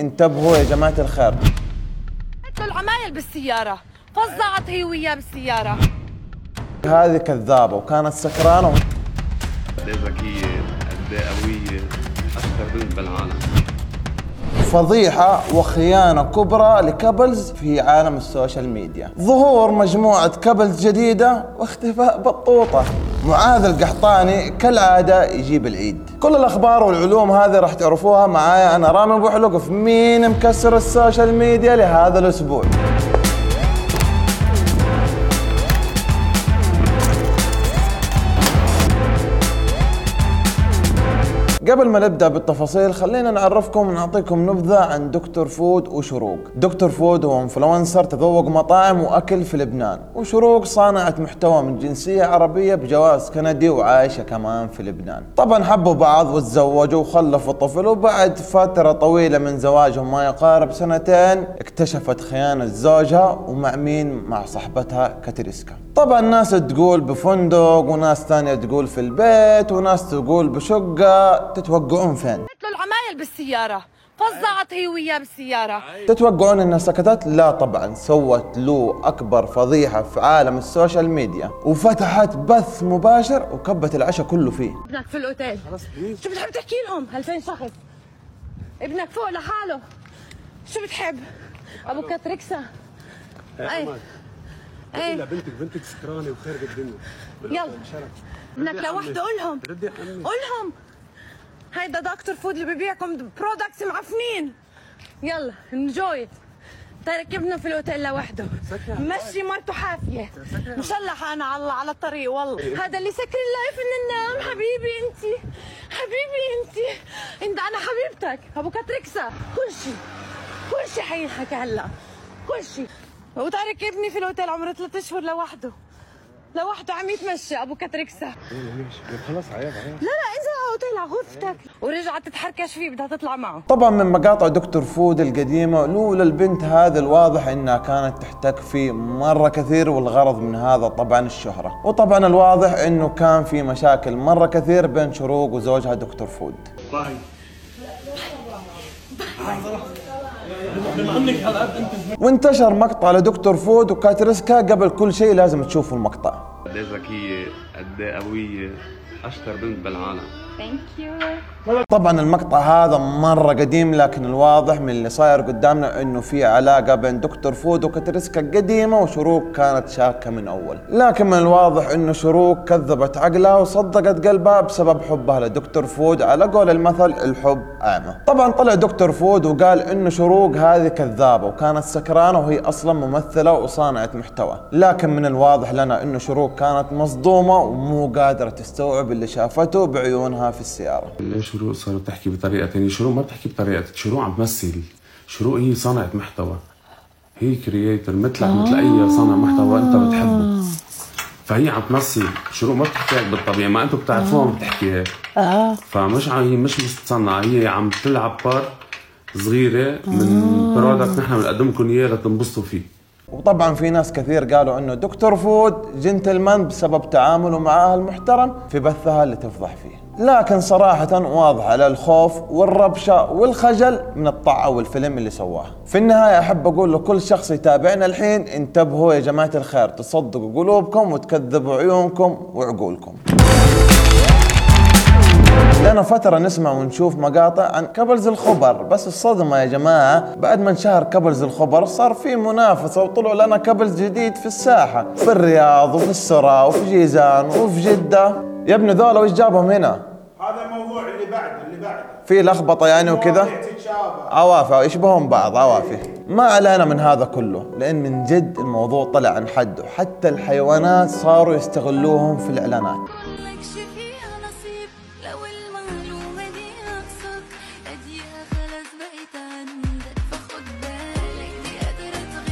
انتبهوا يا جماعة الخير. له العمايل بالسيارة. فزعت هي وياه بالسيارة. هذه كذابة وكانت سكرانة. قد إيه ذكية قد إيه قوية أشطر بنت بالعالم فضيحة وخيانة كبرى ل couples في عالم ال social media. ظهور مجموعة couples جديدة واختفاء بطوطة معاذ القحطاني كالعادة يجيب العيد. كل الأخبار والعلوم هذه راح تعرفوها معايا أنا رامي أبو حلق في مين مكسر ال social media لهذا الأسبوع؟ قبل ما نبدأ بالتفاصيل خلينا نعرفكم ونعطيكم نبذة عن دكتور فود وشروق. دكتور فود هو influencer تذوق مطاعم وأكل في لبنان. وشروق صانعه محتوى من جنسية عربية بجواز كندي وعايشة كمان في لبنان. طبعا حبوا بعض وتزوجوا وخلفوا طفل وبعد فترة طويلة من زواجهم ما يقارب سنتين اكتشفت خيانة زوجها ومع مين؟ مع صاحبتها كاتريسكا. طبعا ناس تقول بفندق وناس ثانية تقول في البيت وناس تقول بشقة تتوقعون فين؟ له العمايل بالسيارة. فزعت هي وياه بالسيارة. تتوقعون انها سكتت؟ لا طبعا. سوت له أكبر فضيحة في عالم ال social media. وفتحت بث مباشر وكبت العشاء كله فيه. ابنك في الأوتيل. شو بتحب تحكي لهم؟ 2000 شخص. ابنك فوق لحاله. شو بتحب؟ أبو كاتريكسا. أي. أي بنتك بنتك سكرانة وخارب الدنيا. يلا. ابنك لوحده قولهم ردي يا عمي قولهم هيدا دكتور فود اللي ببيعكم products معفنين. يلا enjoy تارك ابنه في الأوتيل لوحده؟ مشي مرته حافية. مشلح أنا على على الطريق والله. هذا اللي سكر ال live من النوم. حبيبي انت. حبيبي انت. انت أنا حبيبتك. أبو كاتريكسا. كل شيء كل شيء حينحكى هلا. كل شيء وتارك ابني في الأوتيل عمره ثلاث أشهر لوحده. لوحده عم يتمشى أبو كاتريكسا خلص عيب عيب. لا لا انزل على الأوتيل على غرفتك. ورجعت تتحركش فيه بدها تطلع معه. طبعا من مقاطع دكتور فود القديمة لولا البنت هذه الواضح إنها كانت تحتك فيه مرة كثير والغرض من هذا طبعا الشهرة. وطبعا الواضح إنه كان في مشاكل مرة كثير بين شروق وزوجها دكتور فود. وانتشر مقطع لدكتور فود وكاتريسكا قبل كل شيء لازم تشوفوا المقطع. قد إيه ذكية قد إيه قوية أشطر بنت بالعالم. طبعا المقطع هذا مرة قديم لكن الواضح من اللي صاير قدامنا إنه في علاقة بين دكتور فود وكاتريسكا قديمة وشروق كانت شاكة من أول. لكن من الواضح إنه شروق كذبت عقلها وصدقت قلبها بسبب حبها لدكتور فود على قول المثل الحب اعمى طبعا طلع دكتور فود وقال إنه شروق هذه كذابة وكانت سكرانة وهي أصلا ممثلة وصانعة محتوى. لكن من الواضح لنا إنه شروق كانت مصدومة ومو قادرة تستوعب اللي شافته بعيونها. في السيارة. ليش شروق صارت تحكي بطريقة ثانية شروق ما بتحكي بطريقتك شروق عم تمثل. شروق هي صانعة محتوى. هي creator مثلك مثل أي صانع محتوى أنت بتحبه. فهي عم تمثل. شروق ما بتحكي هيك بالطبيعي ما أنتم بتعرفوها عم بتحكي هيك آه. فمش عم هي مش متصنعه هي عم تلعب part صغيرة من product نحن بنقدم لكم إياه لتنبسطوا فيه. وطبعا في ناس كثير قالوا إنه دكتور فود جنتلمان بسبب تعامله معها المحترم في بثها اللي تفضح فيه. لكن صراحة واضح على الخوف والربشة والخجل من الطامة والفيلم اللي سواه. في النهاية أحب أقول لكل شخص يتابعنا الحين انتبهوا يا جماعة الخير تصدقوا قلوبكم وتكذبوا عيونكم وعقولكم. لنا فترة نسمع ونشوف مقاطع عن كبلز الخبر. بس الصدمة يا جماعة بعد ما انشهر كبلز الخبر صار في منافسة وطلعوا لنا كبلز جديد في الساحة. في الرياض وفي السرا وفي جيزان وفي جدة. يا ابن ذولا وش جابهم هنا؟ اللي بعده اللي بعده في لخبطة يعني وكذا؟ عوافي يشبهون بعض؟ عوافي. ما علينا من هذا كله لأن من جد الموضوع طلع عن حده. حتى الحيوانات صاروا يستغلوهم في تغير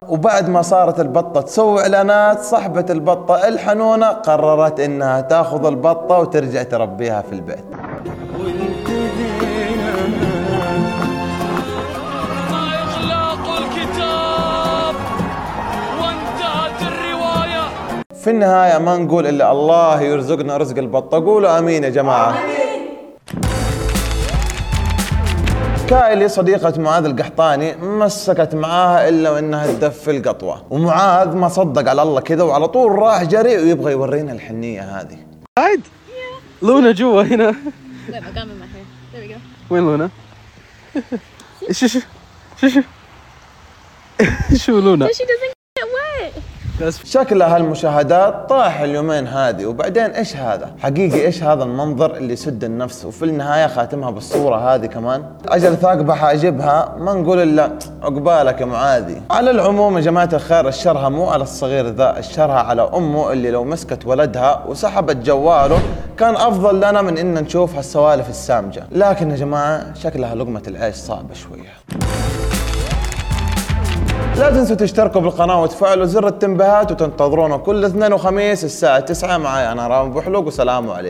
وبعد ما صارت البطة تسوي إعلانات صاحبة البطة الحنونة قررت إنها تأخذ البطة وترجع تربيها في البيت. في النهاية ما نقول إلا الله يرزقنا رزق البطة قولوا آمين يا جماعة كايلي صديقة معاذ القحطاني مسكت معاها إلا وإنها تدفي القطوة ومعاذ ما صدق على الله كذا وعلى طول راح جري ويبغى يورينا الحنية هذه قاعد لونا جوا هنا. وين لونا؟ شو شو شو شو شو لونا؟ شكلها هالمشاهدات طاح اليومين هذه وبعدين إيش هذا؟ حقيقي إيش هذا المنظر اللي يسد النفس؟ وفي النهاية خاتمها بالصورة هذه كمان. أجل ثاقبة حاجبها ما نقول إلا عقبالك يا معاذي. على العموم يا جماعة الخير الشرها مو على الصغير ذا الشرها على أمه اللي لو مسكت ولدها وسحبت جواله كان أفضل لنا من إن نشوف هالسوالف السامجة. لكن يا جماعة شكلها لقمة العيش صعبة شوية. لا تنسوا تشتركوا بالقناة وتفعلوا زر التنبيهات وتنتظرونا كل اثنين وخميس الساعة 9 معاي أنا رامي بوحلوق وسلام عليكم.